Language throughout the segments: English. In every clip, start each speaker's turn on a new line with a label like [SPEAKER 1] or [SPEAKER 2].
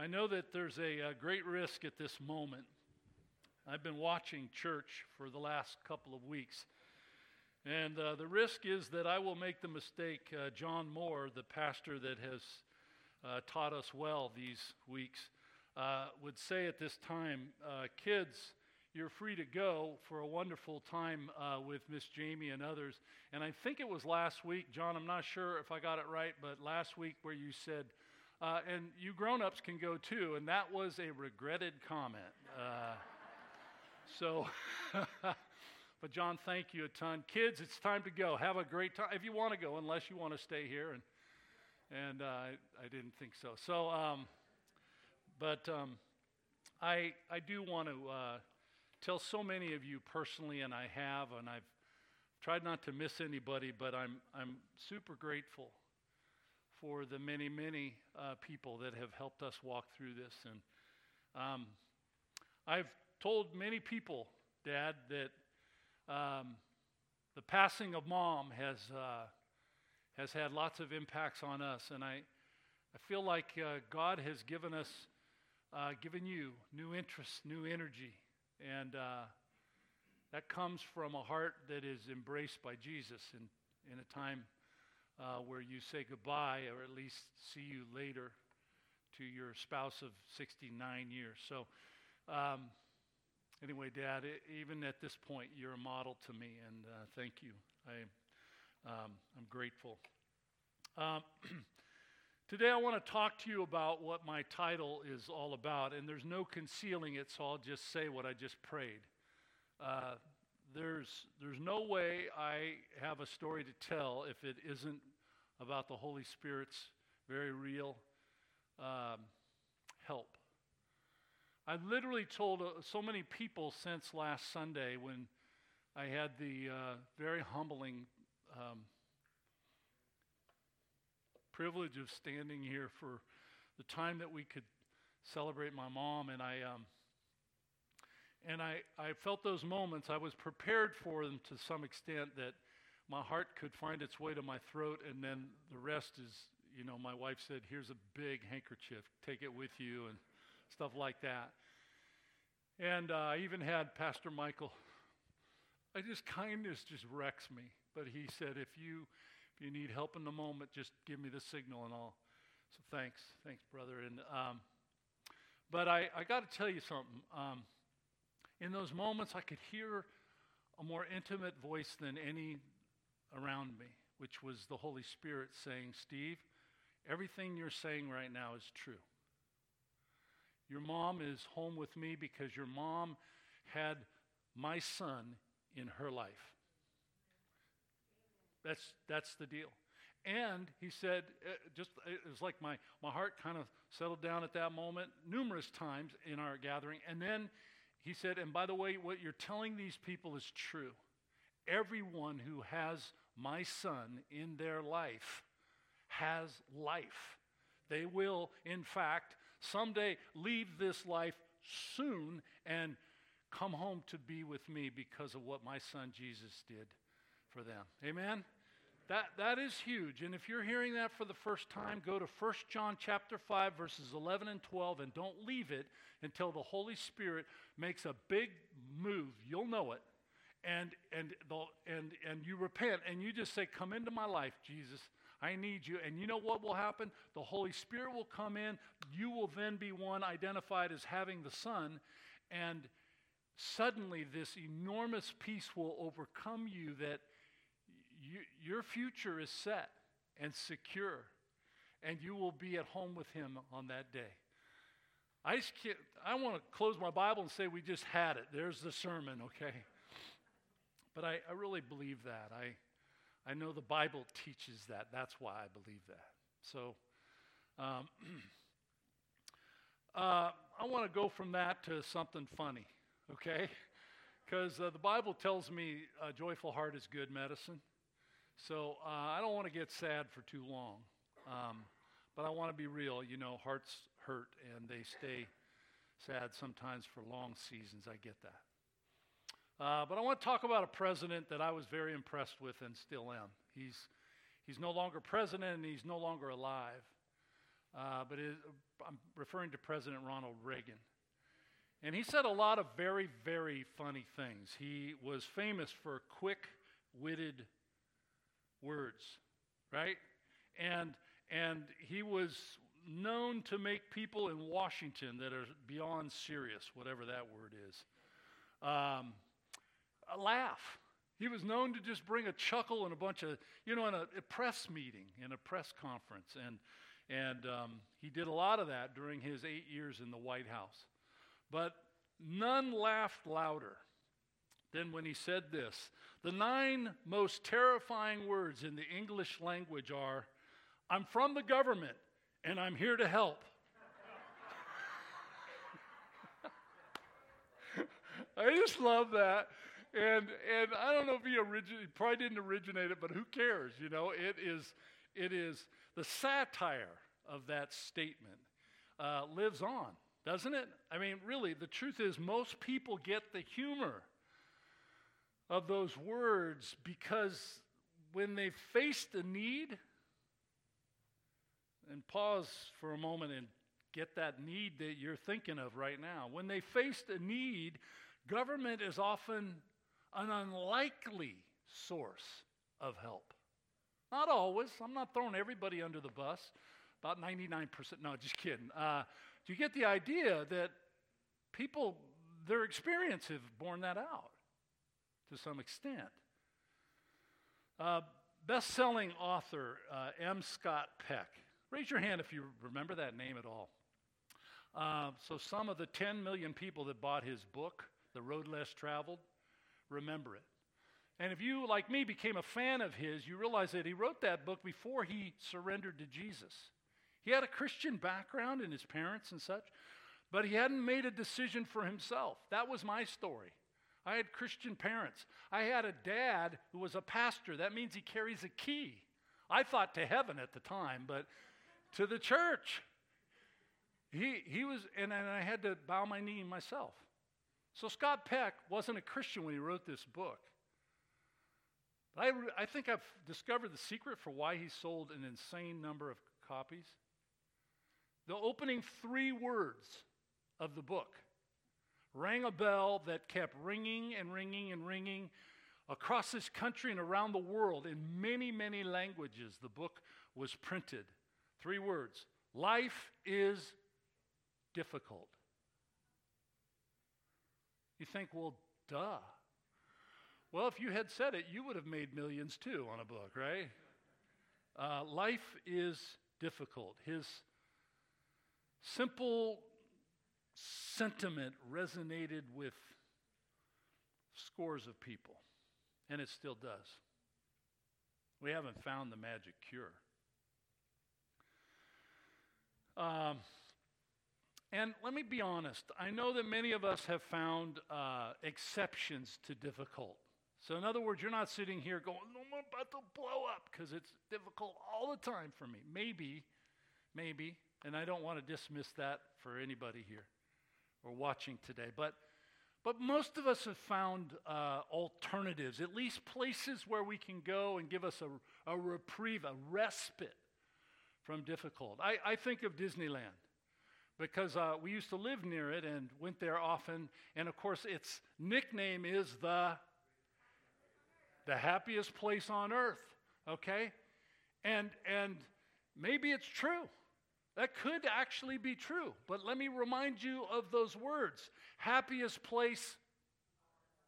[SPEAKER 1] I know that there's a, a, great risk at this moment. I've been watching church for the last couple of weeks. And uh, the risk is that I will make the mistake uh, John Moore, the pastor that has uh, taught us well these weeks, uh, would say at this time uh, kids, you're free to go for a wonderful time uh, with Miss Jamie and others. And I think it was last week, John, I'm not sure if I got it right, but last week where you said, uh, and you grown ups can go too, and that was a regretted comment. Uh, so, but John, thank you a ton. Kids, it's time to go. Have a great time if you want to go, unless you want to stay here. And and uh, I, I, didn't think so. So, um, but um, I I do want to uh, tell so many of you personally, and I have, and I've tried not to miss anybody, but I'm, I'm super grateful for the many, many uh, people that have helped us walk through this. And um, I've told many people, Dad, that um, the passing of mom has, uh, has had lots of impacts on us. And I, I feel like uh, God has given us, uh, given you new interests, new energy, and uh, that comes from a heart that is embraced by Jesus in, in a time uh, where you say goodbye or at least see you later to your spouse of 69 years. So, um, anyway, Dad, it, even at this point, you're a model to me, and uh, thank you. I, um, I'm grateful. Um, Today, I want to talk to you about what my title is all about, and there's no concealing it, so I'll just say what I just prayed. Uh, there's, there's no way I have a story to tell if it isn't about the Holy Spirit's very real um, help. I've literally told uh, so many people since last Sunday when I had the uh, very humbling um, privilege of standing here for the time that we could celebrate my mom, and I. Um, and I, I felt those moments. I was prepared for them to some extent that my heart could find its way to my throat, and then the rest is, you know, my wife said, Here's a big handkerchief, take it with you, and stuff like that. And uh, I even had Pastor Michael. I just kindness just wrecks me. But he said, if you if you need help in the moment, just give me the signal and I'll. So thanks, thanks, brother. And um, but I, I got to tell you something. Um, in those moments, I could hear a more intimate voice than any around me, which was the Holy Spirit saying, "Steve, everything you're saying right now is true. Your mom is home with me because your mom had my son in her life." That's, that's the deal. And he said, uh, just it was like my, my heart kind of settled down at that moment numerous times in our gathering. And then he said, and by the way, what you're telling these people is true. Everyone who has my son in their life has life. They will, in fact, someday leave this life soon and come home to be with me because of what my son Jesus did for them. Amen? That, that is huge. And if you're hearing that for the first time, go to 1 John chapter 5, verses 11 and 12, and don't leave it until the Holy Spirit makes a big move. You'll know it. And, and, the, and, and you repent, and you just say, Come into my life, Jesus. I need you. And you know what will happen? The Holy Spirit will come in. You will then be one identified as having the Son. And suddenly, this enormous peace will overcome you that you, your future is set and secure, and you will be at home with Him on that day. I, I want to close my Bible and say we just had it. There's the sermon, okay? But I, I really believe that. I, I know the Bible teaches that. That's why I believe that. So um, uh, I want to go from that to something funny, okay? Because uh, the Bible tells me a joyful heart is good medicine. So uh, I don't want to get sad for too long, um, but I want to be real. You know, hearts hurt and they stay sad sometimes for long seasons. I get that. Uh, but I want to talk about a president that I was very impressed with and still am. He's, he's no longer president and he's no longer alive. uh, but it, I'm referring to President Ronald Reagan. And he said a lot of very, very funny things. He was famous for quick witted words, right? And, and he was known to make people in Washington that are beyond serious, whatever that word is, um, laugh. He was known to just bring a chuckle and a bunch of, you know, in a, a press meeting, in a press conference. And, and um, he did a lot of that during his eight years in the White House. But none laughed louder than when he said this. The nine most terrifying words in the English language are I'm from the government and I'm here to help. I just love that. And, and I don't know if he, origin, probably didn't originate it, but who cares? You know, it is, it is the satire of that statement uh, lives on, doesn't it? I mean, really, the truth is, most people get the humor of those words because when they faced a need, and pause for a moment and get that need that you're thinking of right now. When they faced a need, government is often an unlikely source of help. Not always. I'm not throwing everybody under the bus. About 99%. No, just kidding. Uh, do you get the idea that people, their experience have borne that out to some extent? Uh, Best selling author uh, M. Scott Peck Raise your hand if you remember that name at all. Uh, so, some of the 10 million people that bought his book, The Road Less Traveled, remember it. And if you, like me, became a fan of his, you realize that he wrote that book before he surrendered to Jesus. He had a Christian background in his parents and such, but he hadn't made a decision for himself. That was my story. I had Christian parents. I had a dad who was a pastor. That means he carries a key. I thought to heaven at the time, but to the church. He, he was, and, and I had to bow my knee myself. So Scott Peck wasn't a Christian when he wrote this book. But I, I think I've discovered the secret for why he sold an insane number of copies. The opening three words of the book rang a bell that kept ringing and ringing and ringing across this country and around the world in many, many languages. The book was printed. Three words life is difficult. You think, well, duh. Well, if you had said it, you would have made millions too on a book, right? Uh, life is difficult. His simple sentiment resonated with scores of people, and it still does. We haven't found the magic cure. Um, and let me be honest, I know that many of us have found uh, exceptions to difficult. So, in other words, you're not sitting here going, I'm about to blow up because it's difficult all the time for me. Maybe, maybe, and I don't want to dismiss that for anybody here or watching today. But, but most of us have found uh, alternatives, at least places where we can go and give us a, a reprieve, a respite from difficult. I, I think of Disneyland because uh, we used to live near it and went there often. And of course, its nickname is the, the happiest place on earth, okay? And, and maybe it's true. That could actually be true. But let me remind you of those words happiest place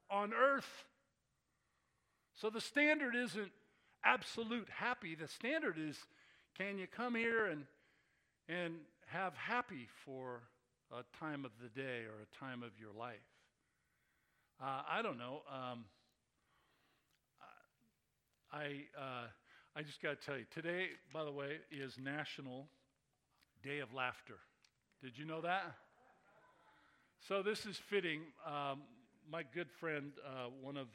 [SPEAKER 1] on earth. So the standard isn't absolute happy, the standard is can you come here and, and have happy for a time of the day or a time of your life? Uh, I don't know. Um, I, uh, I just got to tell you, today, by the way, is National Day of Laughter. Did you know that? So this is fitting. Um, my good friend, uh, one of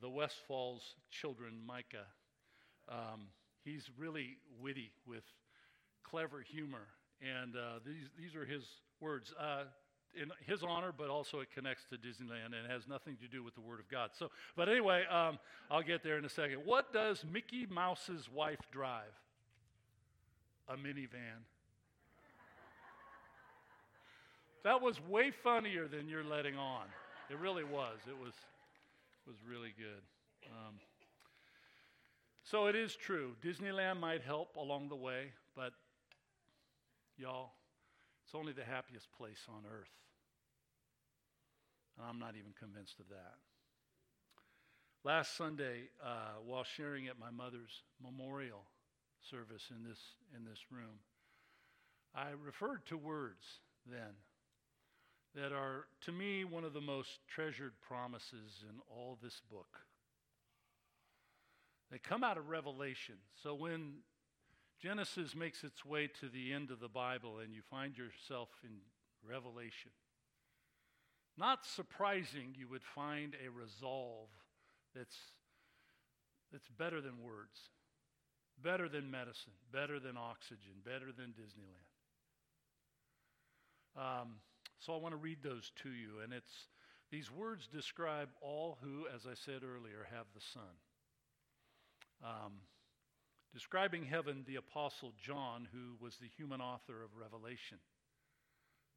[SPEAKER 1] the Westfall's children, Micah, um, he's really witty with clever humor. And uh, these, these are his words uh, in his honor, but also it connects to Disneyland and has nothing to do with the Word of God. So, but anyway, um, I'll get there in a second. What does Mickey Mouse's wife drive? A minivan. That was way funnier than you're letting on. It really was. It was, was really good. Um, so it is true. Disneyland might help along the way, but y'all, it's only the happiest place on earth. And I'm not even convinced of that. Last Sunday, uh, while sharing at my mother's memorial service in this, in this room, I referred to words then that are, to me, one of the most treasured promises in all this book. They come out of Revelation. So when Genesis makes its way to the end of the Bible and you find yourself in Revelation, not surprising you would find a resolve that's, that's better than words, better than medicine, better than oxygen, better than Disneyland. Um, so I want to read those to you, and it's these words describe all who, as I said earlier, have the Son. Um, describing heaven, the Apostle John, who was the human author of Revelation,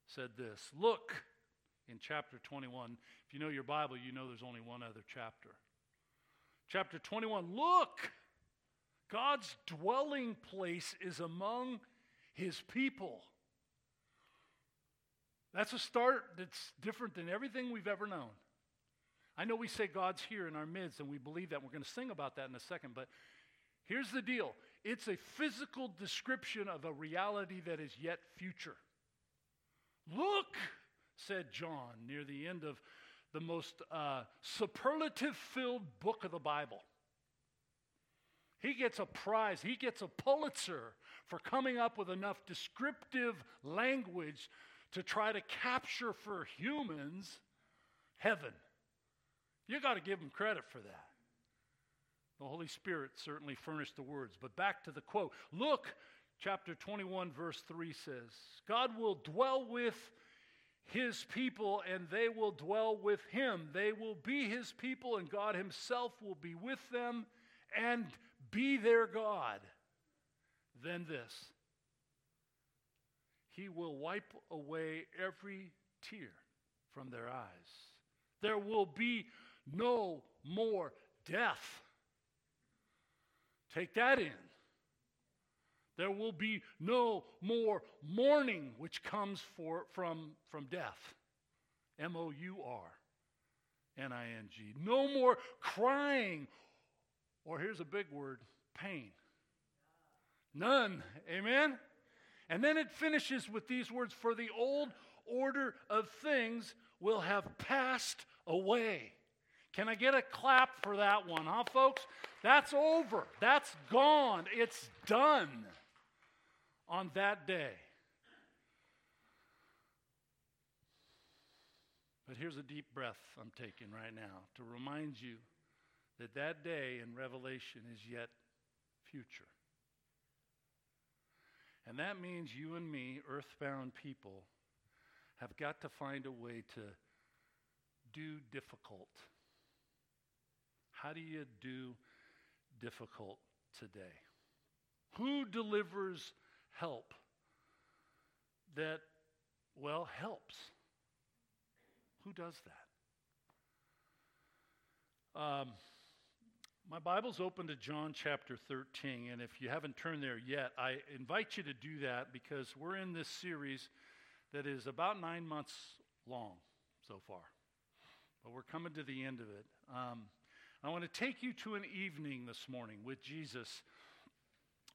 [SPEAKER 1] said this Look, in chapter 21, if you know your Bible, you know there's only one other chapter. Chapter 21, look, God's dwelling place is among his people. That's a start that's different than everything we've ever known. I know we say God's here in our midst, and we believe that. We're going to sing about that in a second, but here's the deal it's a physical description of a reality that is yet future. Look, said John near the end of the most uh, superlative filled book of the Bible. He gets a prize, he gets a Pulitzer for coming up with enough descriptive language to try to capture for humans heaven. You got to give them credit for that. The Holy Spirit certainly furnished the words. But back to the quote. Look, chapter 21, verse 3 says, God will dwell with his people and they will dwell with him. They will be his people and God himself will be with them and be their God. Then this he will wipe away every tear from their eyes. There will be no more death. Take that in. There will be no more mourning, which comes for, from, from death. M O U R N I N G. No more crying, or here's a big word pain. None. Amen? And then it finishes with these words For the old order of things will have passed away. Can I get a clap for that one, huh, folks? That's over. That's gone. It's done on that day. But here's a deep breath I'm taking right now to remind you that that day in Revelation is yet future. And that means you and me, earthbound people, have got to find a way to do difficult. How do you do difficult today? Who delivers help that, well, helps? Who does that? Um, my Bible's open to John chapter 13, and if you haven't turned there yet, I invite you to do that because we're in this series that is about nine months long so far. But we're coming to the end of it. Um, I want to take you to an evening this morning with Jesus,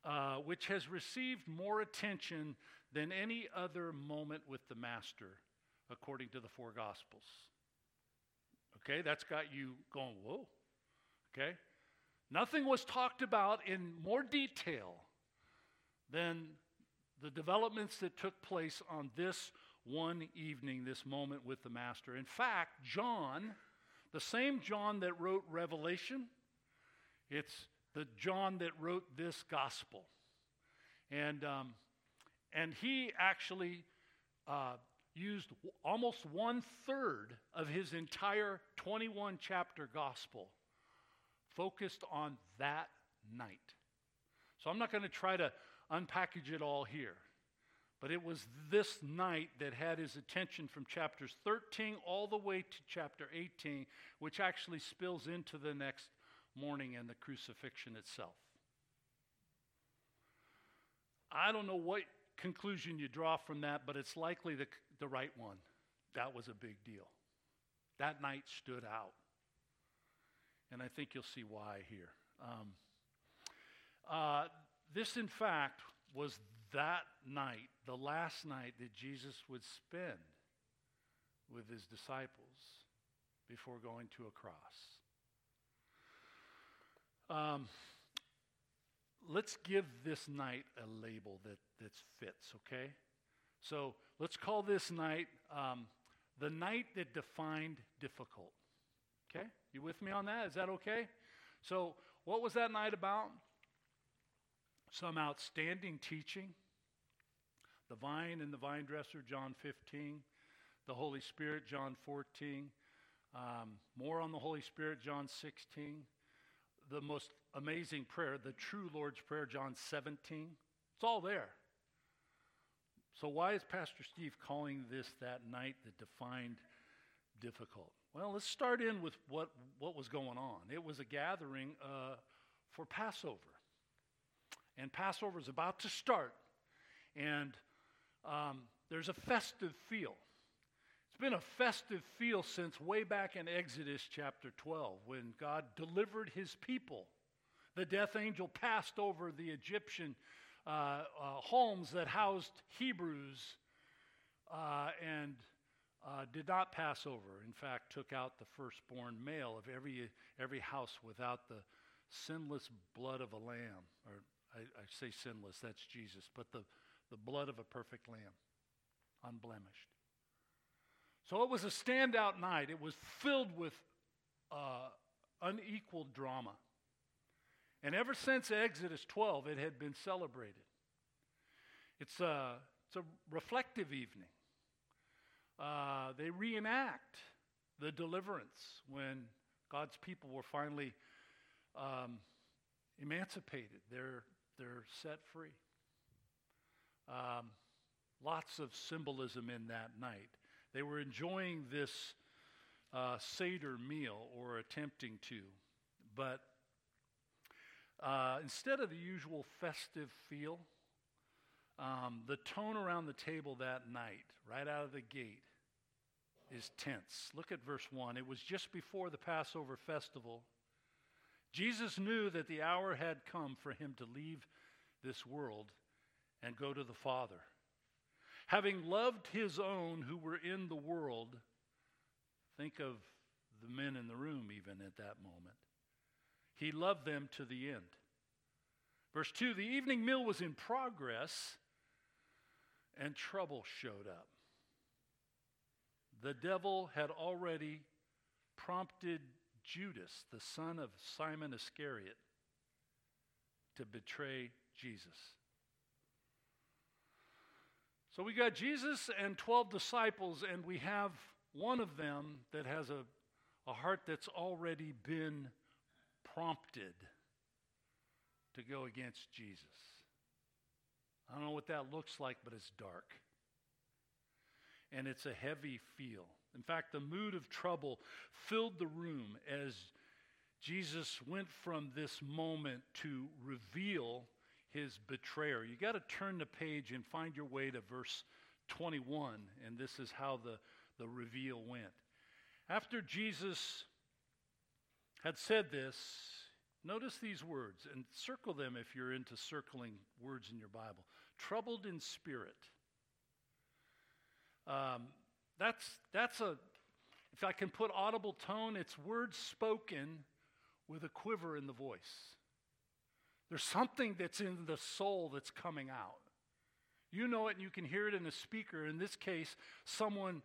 [SPEAKER 1] uh, which has received more attention than any other moment with the Master, according to the four Gospels. Okay, that's got you going, whoa. Okay? Nothing was talked about in more detail than the developments that took place on this one evening, this moment with the Master. In fact, John, the same John that wrote Revelation, it's the John that wrote this gospel. And, um, and he actually uh, used almost one third of his entire 21 chapter gospel focused on that night. So I'm not going to try to unpackage it all here. But it was this night that had his attention from chapters 13 all the way to chapter 18, which actually spills into the next morning and the crucifixion itself. I don't know what conclusion you draw from that, but it's likely the, the right one. That was a big deal. That night stood out. And I think you'll see why here. Um, uh, this, in fact, was that night, the last night that Jesus would spend with his disciples before going to a cross. Um, let's give this night a label that, that fits, okay? So let's call this night um, the night that defined difficult. Okay? You with me on that? Is that okay? So, what was that night about? Some outstanding teaching. The vine and the vine dresser, John 15. The Holy Spirit, John 14. Um, more on the Holy Spirit, John 16. The most amazing prayer, the true Lord's Prayer, John 17. It's all there. So, why is Pastor Steve calling this that night that defined difficult? Well, let's start in with what, what was going on. It was a gathering uh, for Passover. And Passover is about to start. And um, there's a festive feel. It's been a festive feel since way back in Exodus chapter 12 when God delivered his people the death angel passed over the Egyptian uh, uh, homes that housed Hebrews uh, and uh, did not pass over. In fact, took out the firstborn male of every, every house without the sinless blood of a lamb. Or I, I say sinless, that's Jesus, but the, the blood of a perfect lamb, unblemished. So it was a standout night. It was filled with uh, unequal drama. And ever since Exodus 12, it had been celebrated. It's a, it's a reflective evening. Uh, they reenact the deliverance when God's people were finally um, emancipated. They're, they're set free. Um, lots of symbolism in that night. They were enjoying this uh, Seder meal or attempting to, but uh, instead of the usual festive feel, um, the tone around the table that night, right out of the gate, is tense. Look at verse 1. It was just before the Passover festival. Jesus knew that the hour had come for him to leave this world and go to the Father. Having loved his own who were in the world, think of the men in the room even at that moment. He loved them to the end. Verse 2 The evening meal was in progress, and trouble showed up. The devil had already prompted Judas, the son of Simon Iscariot, to betray Jesus. So we got Jesus and 12 disciples, and we have one of them that has a, a heart that's already been prompted to go against Jesus. I don't know what that looks like, but it's dark. And it's a heavy feel. In fact, the mood of trouble filled the room as Jesus went from this moment to reveal his betrayer. You got to turn the page and find your way to verse 21, and this is how the, the reveal went. After Jesus had said this, notice these words and circle them if you're into circling words in your Bible. Troubled in spirit. Um, that's, that's a, if I can put audible tone, it's words spoken with a quiver in the voice. There's something that's in the soul that's coming out. You know it and you can hear it in a speaker. In this case, someone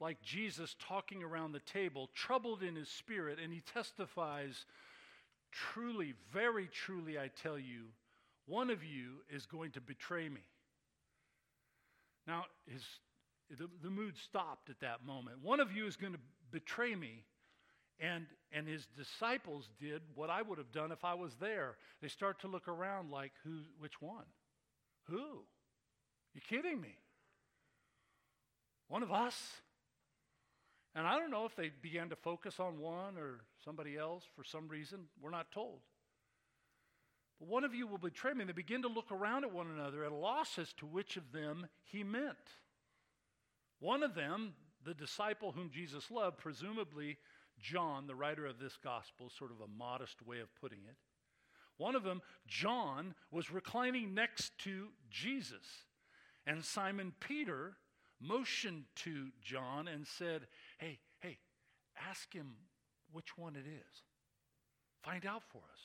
[SPEAKER 1] like Jesus talking around the table, troubled in his spirit, and he testifies, Truly, very truly, I tell you, one of you is going to betray me. Now, his, the, the mood stopped at that moment. One of you is going to betray me. And, and his disciples did what I would have done if I was there. They start to look around like, who, which one? Who? You kidding me? One of us? And I don't know if they began to focus on one or somebody else for some reason. We're not told. But one of you will betray me. And they begin to look around at one another at a loss as to which of them he meant. One of them, the disciple whom Jesus loved, presumably John, the writer of this gospel, sort of a modest way of putting it. One of them, John, was reclining next to Jesus. And Simon Peter motioned to John and said, Hey, hey, ask him which one it is. Find out for us.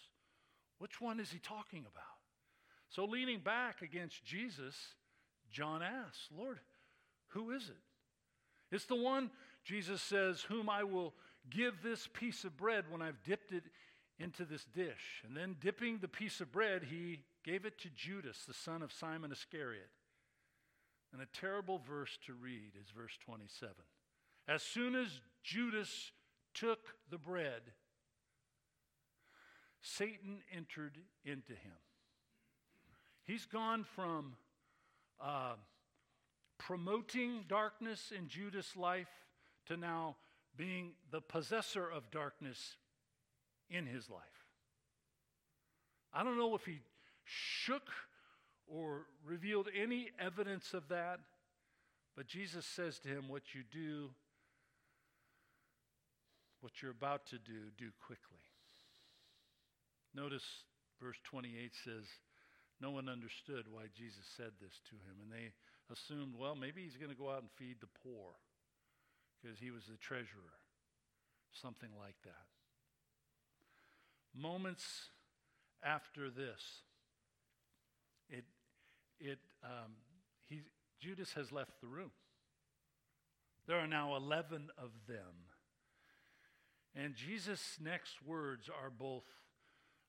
[SPEAKER 1] Which one is he talking about? So, leaning back against Jesus, John asks, Lord, who is it? It's the one, Jesus says, whom I will give this piece of bread when I've dipped it into this dish. And then, dipping the piece of bread, he gave it to Judas, the son of Simon Iscariot. And a terrible verse to read is verse 27. As soon as Judas took the bread, Satan entered into him. He's gone from uh, promoting darkness in Judas' life to now being the possessor of darkness in his life. I don't know if he shook or revealed any evidence of that, but Jesus says to him, What you do, what you're about to do, do quickly. Notice verse 28 says, No one understood why Jesus said this to him, and they assumed, well, maybe he's going to go out and feed the poor because he was the treasurer, something like that. Moments after this, it, it, um, he, Judas has left the room. There are now 11 of them. And Jesus' next words are both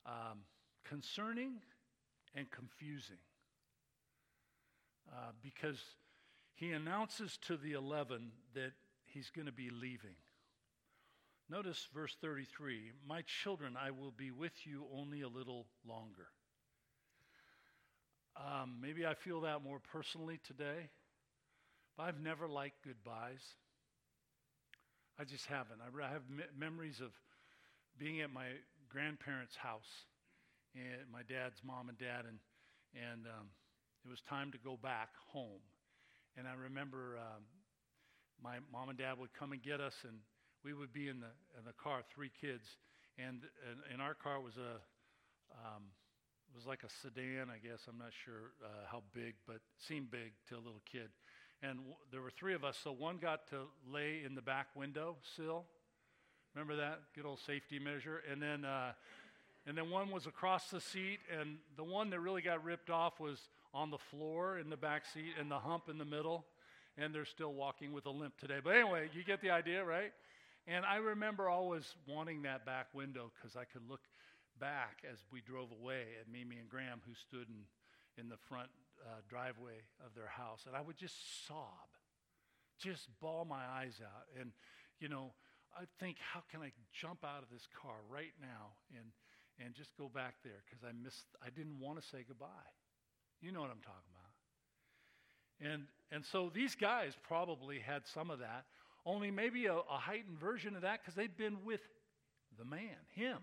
[SPEAKER 1] um, concerning and confusing uh, because he announces to the 11 that he's going to be leaving. Notice verse 33 My children, I will be with you only a little longer. Um, maybe I feel that more personally today, but I've never liked goodbyes. I just haven't. I have me- memories of being at my grandparents' house, and my dad's mom and dad, and and um, it was time to go back home. And I remember um, my mom and dad would come and get us, and we would be in the in the car, three kids, and and, our car was a um, was like a sedan, I guess. I'm not sure uh, how big, but seemed big to a little kid. And w- there were three of us, so one got to lay in the back window sill. Remember that good old safety measure, and then. Uh, and then one was across the seat, and the one that really got ripped off was on the floor in the back seat and the hump in the middle. And they're still walking with a limp today. But anyway, you get the idea, right? And I remember always wanting that back window because I could look back as we drove away at Mimi and Graham, who stood in, in the front uh, driveway of their house. And I would just sob, just bawl my eyes out. And, you know, I'd think, how can I jump out of this car right now and, and just go back there because I missed, I didn't want to say goodbye. You know what I'm talking about. And, and so these guys probably had some of that, only maybe a, a heightened version of that because they'd been with the man, him,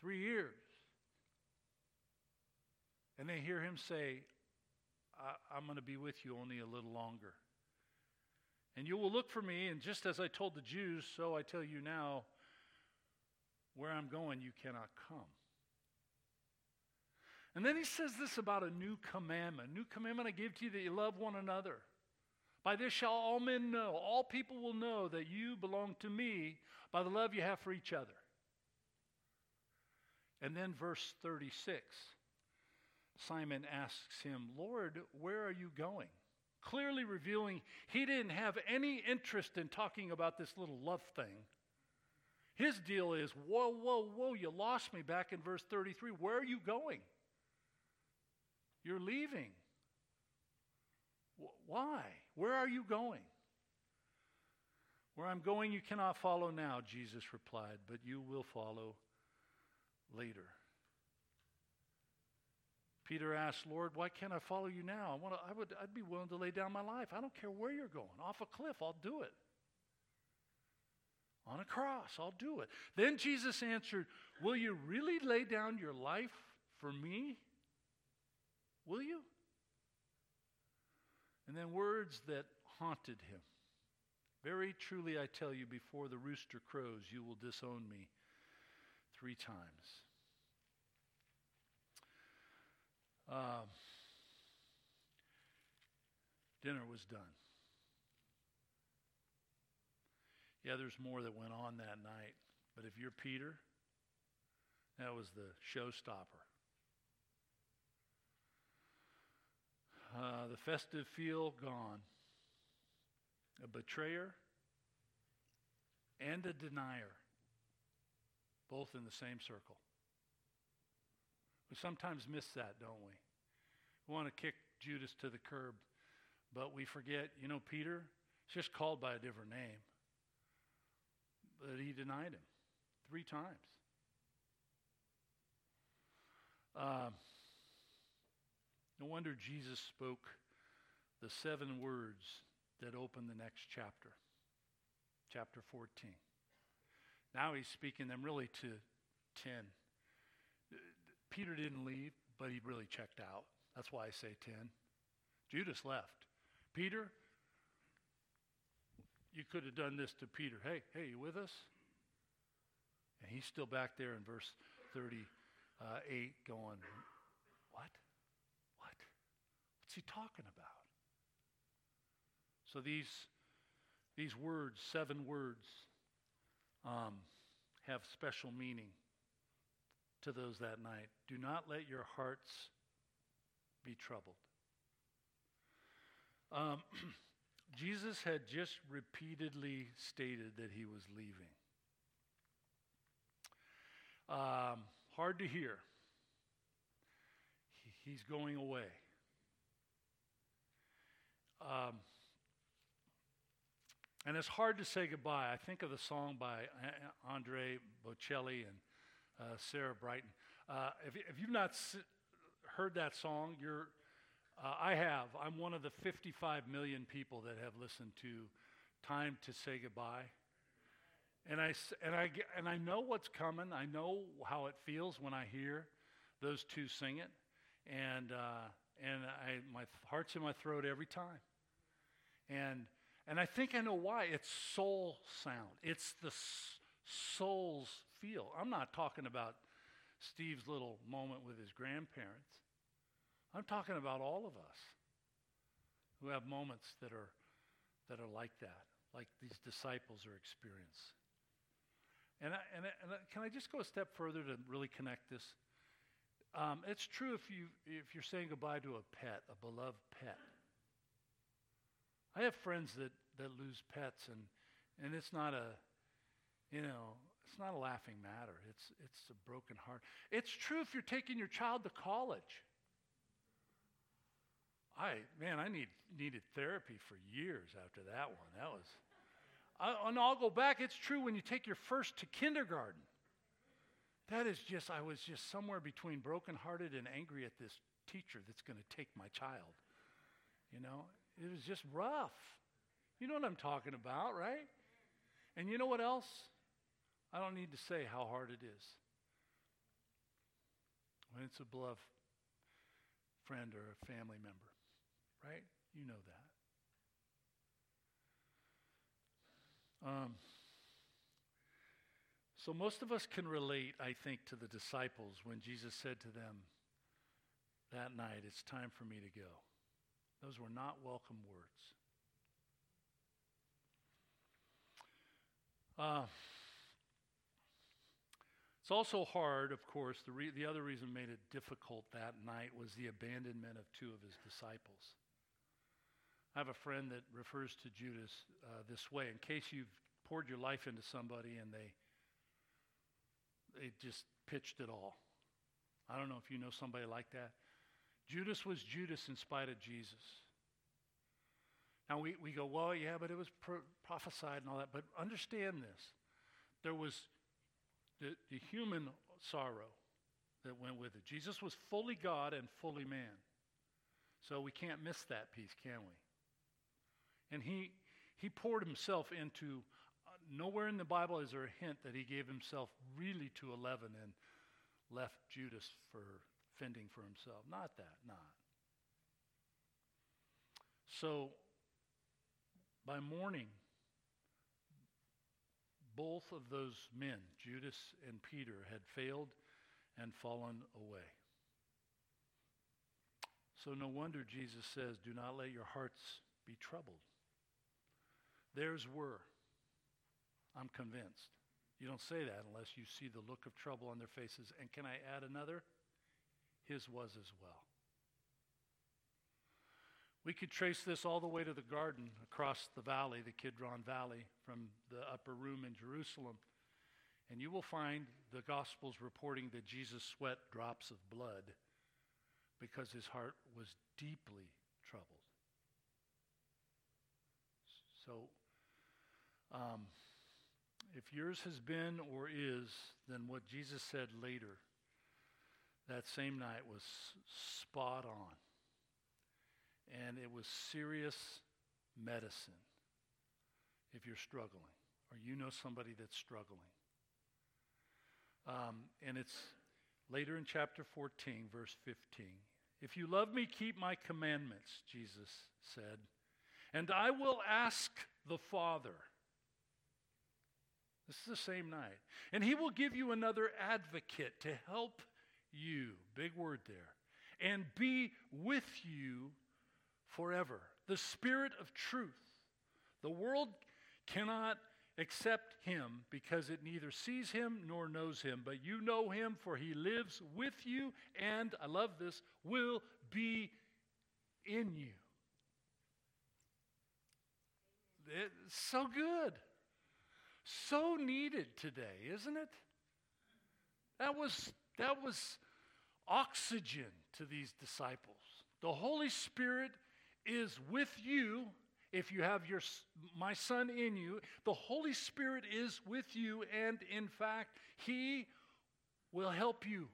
[SPEAKER 1] three years. And they hear him say, I'm going to be with you only a little longer. And you will look for me, and just as I told the Jews, so I tell you now, where I'm going, you cannot come. And then he says this about a new commandment. New commandment I give to you that you love one another. By this shall all men know, all people will know that you belong to me by the love you have for each other. And then verse 36 Simon asks him, Lord, where are you going? Clearly revealing he didn't have any interest in talking about this little love thing. His deal is, whoa, whoa, whoa, you lost me back in verse 33. Where are you going? You're leaving. Why? Where are you going? Where I'm going, you cannot follow now, Jesus replied, but you will follow later. Peter asked, Lord, why can't I follow you now? I, wanna, I would, I'd be willing to lay down my life. I don't care where you're going. Off a cliff, I'll do it. On a cross, I'll do it. Then Jesus answered, Will you really lay down your life for me? Will you? And then words that haunted him. Very truly, I tell you, before the rooster crows, you will disown me three times. Um, dinner was done. Yeah, there's more that went on that night, but if you're Peter, that was the showstopper. Uh, the festive feel gone. A betrayer and a denier, both in the same circle. We sometimes miss that, don't we? We want to kick Judas to the curb, but we forget, you know, Peter is just called by a different name. But he denied him three times. Uh, no wonder Jesus spoke the seven words that open the next chapter, chapter 14. Now he's speaking them really to 10. Peter didn't leave, but he really checked out. That's why I say 10. Judas left. Peter, you could have done this to Peter. Hey, hey, you with us? And he's still back there in verse 38 going, What? What? What's he talking about? So these, these words, seven words, um, have special meaning to those that night. Do not let your hearts be troubled. Um, Jesus had just repeatedly stated that he was leaving. Um, hard to hear. He, he's going away. Um, and it's hard to say goodbye. I think of the song by Andrea Bocelli and uh, Sarah Brightman. Uh, if, if, you've not heard that song, you're, uh, I have. I'm one of the 55 million people that have listened to Time to Say Goodbye. And I, and, I, and I know what's coming. I know how it feels when I hear those two sing it. And, uh, and I, my heart's in my throat every time. And and I think I know why. It's soul sound, it's the soul's feel. I'm not talking about Steve's little moment with his grandparents. I'm talking about all of us who have moments that are, that are like that, like these disciples are experiencing. And, I, and, I, and I, can I just go a step further to really connect this? Um, it's true if, you, if you're saying goodbye to a pet, a beloved pet. I have friends that, that lose pets, and, and it's not a, you know, it's not a laughing matter. It's, it's a broken heart. It's true if you're taking your child to college. I, man, I need, needed therapy for years after that one. That was, I, and I'll go back. It's true when you take your first to kindergarten. That is just, I was just somewhere between brokenhearted and angry at this teacher that's going to take my child. You know, it was just rough. You know what I'm talking about, right? And you know what else? I don't need to say how hard it is. When it's a beloved friend or a family member, right? You know that. Um, so most of us can relate, I think, to the disciples when Jesus said to them that night, It's time for me to go. Those were not welcome words. Uh, it's also hard, of course, the, re- the other reason made it difficult that night was the abandonment of two of his disciples. I have a friend that refers to Judas uh, this way in case you've poured your life into somebody and they, they just pitched it all. I don't know if you know somebody like that. Judas was Judas in spite of Jesus. Now we, we go, well, yeah, but it was pro- prophesied and all that. But understand this there was the, the human sorrow, that went with it. Jesus was fully God and fully man. So we can't miss that piece, can we? And he, he poured himself into, uh, nowhere in the Bible is there a hint that he gave himself really to 11 and left Judas for fending for himself. Not that, not. So by morning, both of those men, Judas and Peter, had failed and fallen away. So no wonder Jesus says, Do not let your hearts be troubled. Theirs were. I'm convinced. You don't say that unless you see the look of trouble on their faces. And can I add another? His was as well. We could trace this all the way to the garden across the valley, the Kidron Valley, from the upper room in Jerusalem. And you will find the Gospels reporting that Jesus sweat drops of blood because his heart was deeply troubled. So, um, if yours has been or is, then what Jesus said later that same night was spot on. And it was serious medicine if you're struggling or you know somebody that's struggling. Um, and it's later in chapter 14, verse 15. If you love me, keep my commandments, Jesus said, and I will ask the Father. This is the same night. And he will give you another advocate to help you, big word there, and be with you forever. The Spirit of truth. The world cannot accept him because it neither sees him nor knows him, but you know him, for he lives with you, and I love this, will be in you. It's so good. So needed today, isn't it? That was, that was oxygen to these disciples. The Holy Spirit is with you if you have your my son in you. The holy spirit is with you and in fact he will help you.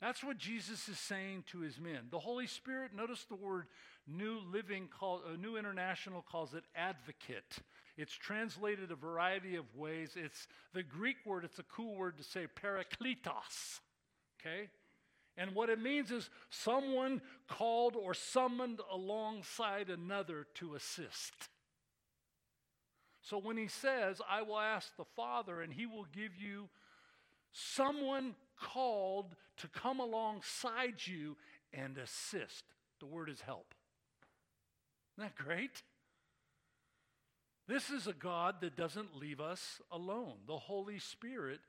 [SPEAKER 1] That's what jesus is saying to his men. The holy spirit notice the word new living call, uh, new international calls it advocate. It's translated a variety of ways. It's the greek word it's a cool word to say parakletos okay and what it means is someone called or summoned alongside another to assist. So when he says, I will ask the Father, and he will give you someone called to come alongside you and assist. The word is help. Isn't that great? This is a God that doesn't leave us alone. The Holy Spirit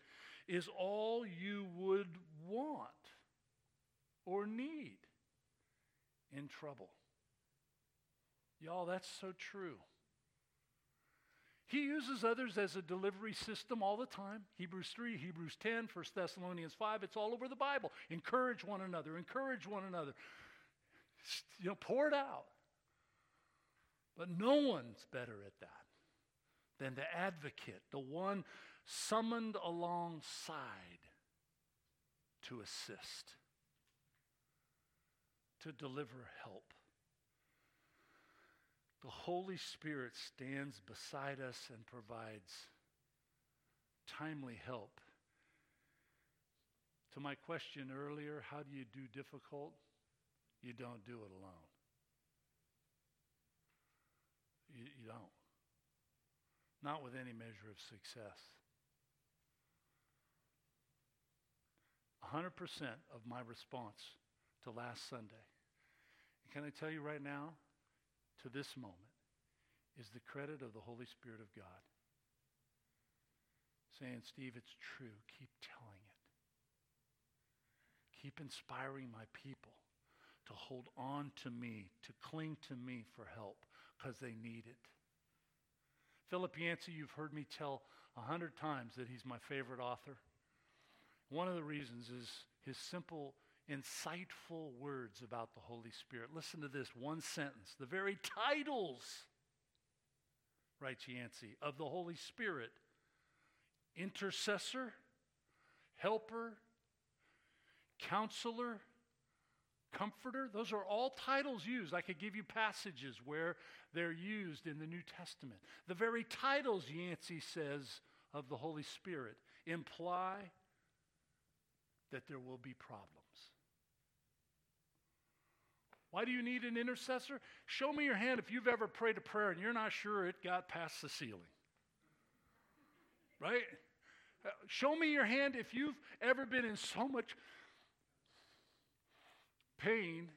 [SPEAKER 1] is all you would want or need in trouble. Y'all, that's so true. He uses others as a delivery system all the time. Hebrews 3, Hebrews 10, 1 Thessalonians 5, it's all over the Bible. Encourage one another, encourage one another. You know, pour it out. But no one's better at that than the advocate, the one summoned alongside to assist to deliver help. The Holy Spirit stands beside us and provides timely help. To my question earlier, how do you do difficult? You don't do it alone. You, you don't. Not with any measure of success. 100% of my response to last Sunday. Can I tell you right now, to this moment, is the credit of the Holy Spirit of God. Saying, Steve, it's true. Keep telling it. Keep inspiring my people to hold on to me, to cling to me for help, because they need it. Philip Yancey, you've heard me tell a hundred times that he's my favorite author. One of the reasons is his simple insightful words about the Holy Spirit. Listen to this one sentence. The very titles, writes Yancey, of the Holy Spirit intercessor, helper, Counselor, Comforter. Those are all titles used. I could give you passages where they're used in the New Testament. The very titles, Yancey says, of the Holy Spirit imply that there will be problems. Why do you need an intercessor? Show me your hand if you've ever prayed a prayer and you're not sure it got past the ceiling. Right? Show me your hand if you've ever been in so much pain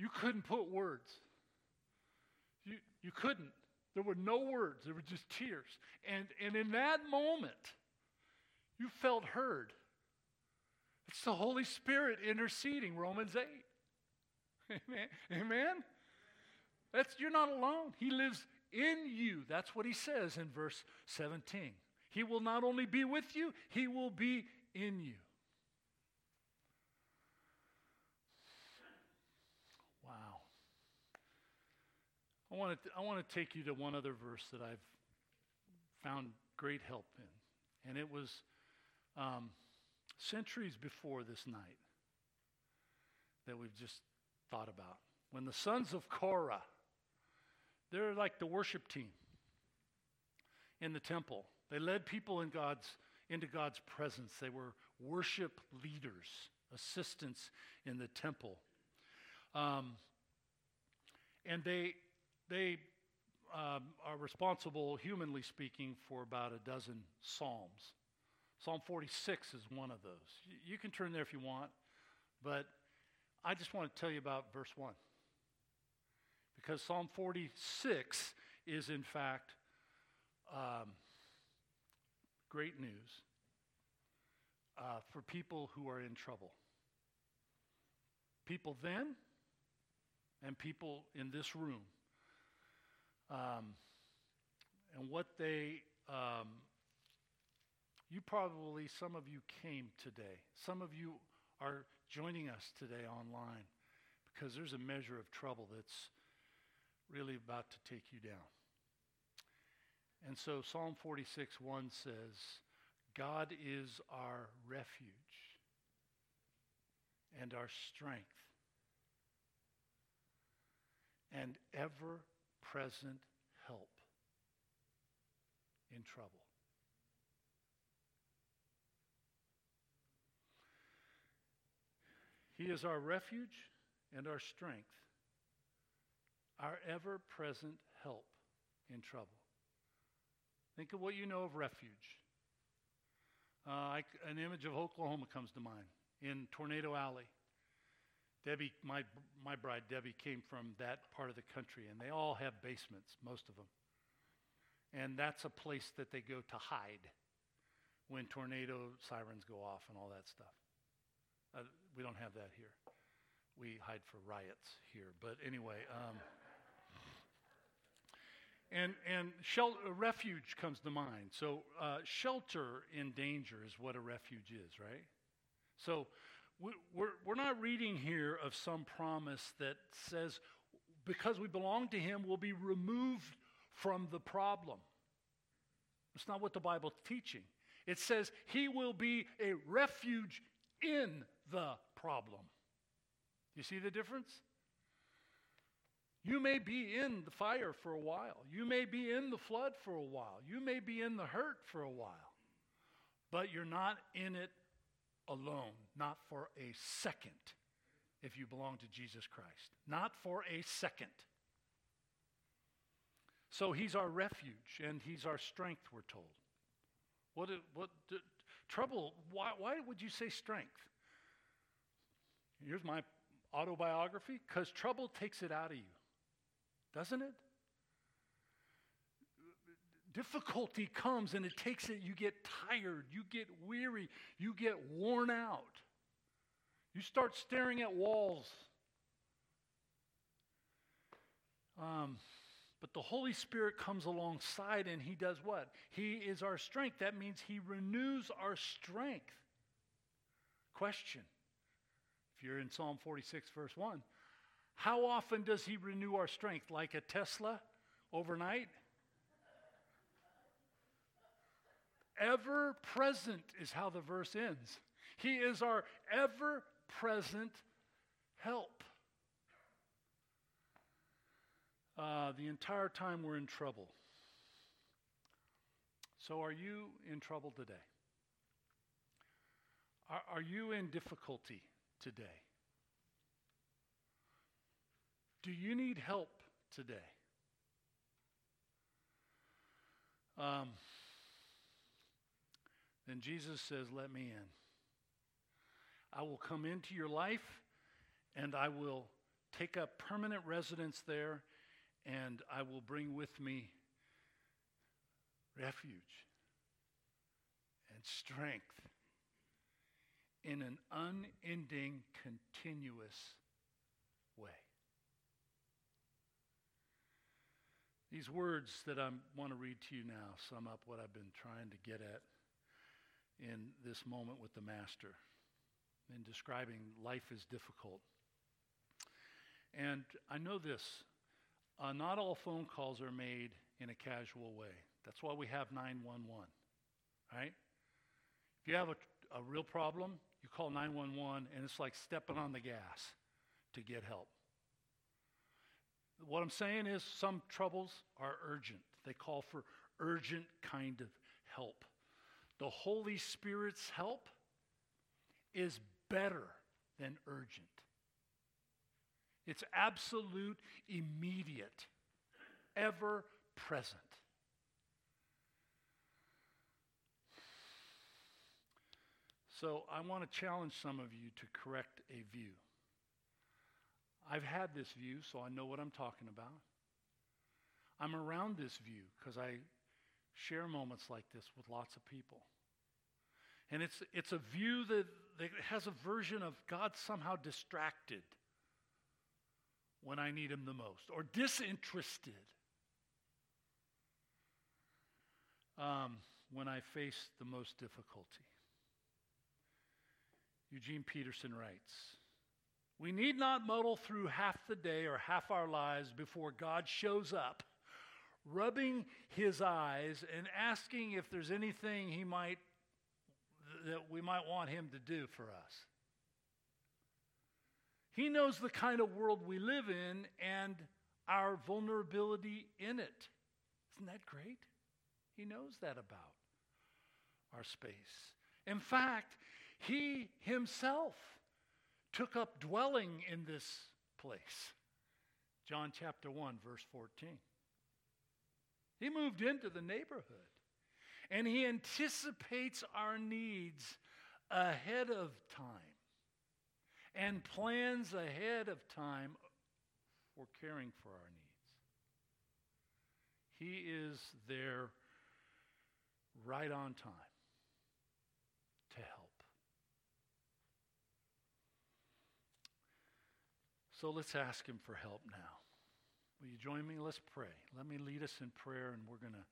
[SPEAKER 1] you couldn't put words. You, you couldn't. There were no words, there were just tears. And, and in that moment, you felt heard. It's the Holy Spirit interceding, Romans 8. Amen. Amen. That's you're not alone. He lives in you. That's what he says in verse 17. He will not only be with you, he will be in you. Wow. I want to I want to take you to one other verse that I've found great help in, and it was um, centuries before this night that we've just thought about. When the sons of Korah, they're like the worship team in the temple. They led people in God's, into God's presence. They were worship leaders, assistants in the temple. Um, and they, they um, are responsible, humanly speaking, for about a dozen psalms. Psalm 46 is one of those. You can turn there if you want, but I just want to tell you about verse 1. Because Psalm 46 is, in fact, um, great news uh, for people who are in trouble. People then and people in this room. Um, and what they, um, you probably, some of you came today. Some of you are joining us today online because there's a measure of trouble that's really about to take you down. And so Psalm 46 1 says, God is our refuge and our strength and ever present help in trouble. He is our refuge and our strength, our ever present help in trouble. Think of what you know of refuge. Uh, I, an image of Oklahoma comes to mind in Tornado Alley. Debbie, my, my bride Debbie, came from that part of the country, and they all have basements, most of them. And that's a place that they go to hide when tornado sirens go off and all that stuff. Uh, we don't have that here. We hide for riots here. But anyway, um, and and shel- refuge comes to mind. So uh, shelter in danger is what a refuge is, right? So we, we're we're not reading here of some promise that says because we belong to Him, we'll be removed from the problem. It's not what the Bible's teaching. It says He will be a refuge in the problem. You see the difference? You may be in the fire for a while. You may be in the flood for a while. You may be in the hurt for a while. But you're not in it alone, not for a second, if you belong to Jesus Christ. Not for a second. So he's our refuge and he's our strength, we're told. What, what, trouble, why, why would you say strength? Here's my autobiography because trouble takes it out of you, doesn't it? Difficulty comes and it takes it, you get tired, you get weary, you get worn out. You start staring at walls. Um, but the Holy Spirit comes alongside and He does what? He is our strength. That means He renews our strength. Question you're in Psalm 46, verse 1, how often does he renew our strength? Like a Tesla overnight? Ever present is how the verse ends. He is our ever present help. Uh, the entire time we're in trouble. So, are you in trouble today? Are, are you in difficulty today? Do you need help today? Um, then Jesus says, Let me in. I will come into your life and I will take up permanent residence there and I will bring with me refuge and strength in an unending, continuous way. These words that I want to read to you now sum up what I've been trying to get at in this moment with the Master in describing life is difficult. And I know this uh, not all phone calls are made in a casual way. That's why we have 911, right? If you have a, a real problem, you call 911, and it's like stepping on the gas to get help. What I'm saying is, some troubles are urgent. They call for urgent kind of help. The Holy Spirit's help is better than urgent. It's absolute, immediate, ever present. So I want to challenge some of you to correct a view. I've had this view, so I know what I'm talking about. I'm around this view because I share moments like this with lots of people. And it's, it's a view that, that has a version of God somehow distracted when I need him the most, or disinterested um, when I face the most difficulty. Eugene Peterson writes We need not muddle through half the day or half our lives before God shows up, rubbing his eyes and asking if there's anything he might that we might want him to do for us. He knows the kind of world we live in and our vulnerability in it. Isn't that great? He knows that about our space. In fact, he himself took up dwelling in this place. John chapter 1, verse 14. He moved into the neighborhood and he anticipates our needs ahead of time and plans ahead of time for caring for our needs. He is there right on time to help. So let's ask him for help now. Will you join me? Let's pray. Let me lead us in prayer, and we're going to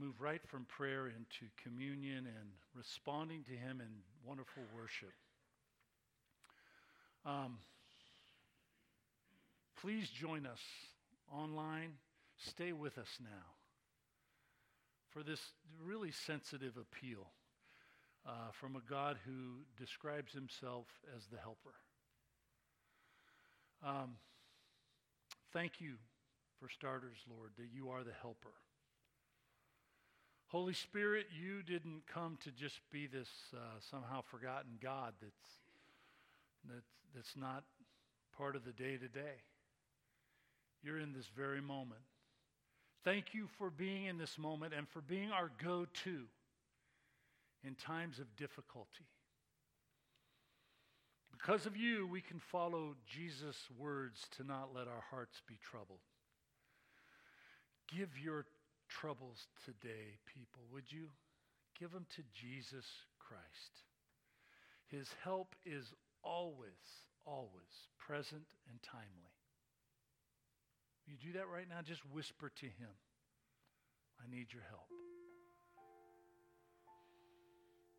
[SPEAKER 1] move right from prayer into communion and responding to Him in wonderful worship. Um, please join us online. Stay with us now for this really sensitive appeal uh, from a God who describes himself as the helper. Um, thank you, for starters, Lord, that you are the helper. Holy Spirit, you didn't come to just be this uh, somehow forgotten God that's, that's, that's not part of the day to day. You're in this very moment. Thank you for being in this moment and for being our go to in times of difficulty. Because of you, we can follow Jesus' words to not let our hearts be troubled. Give your troubles today, people, would you? Give them to Jesus Christ. His help is always, always present and timely. You do that right now? Just whisper to him, I need your help.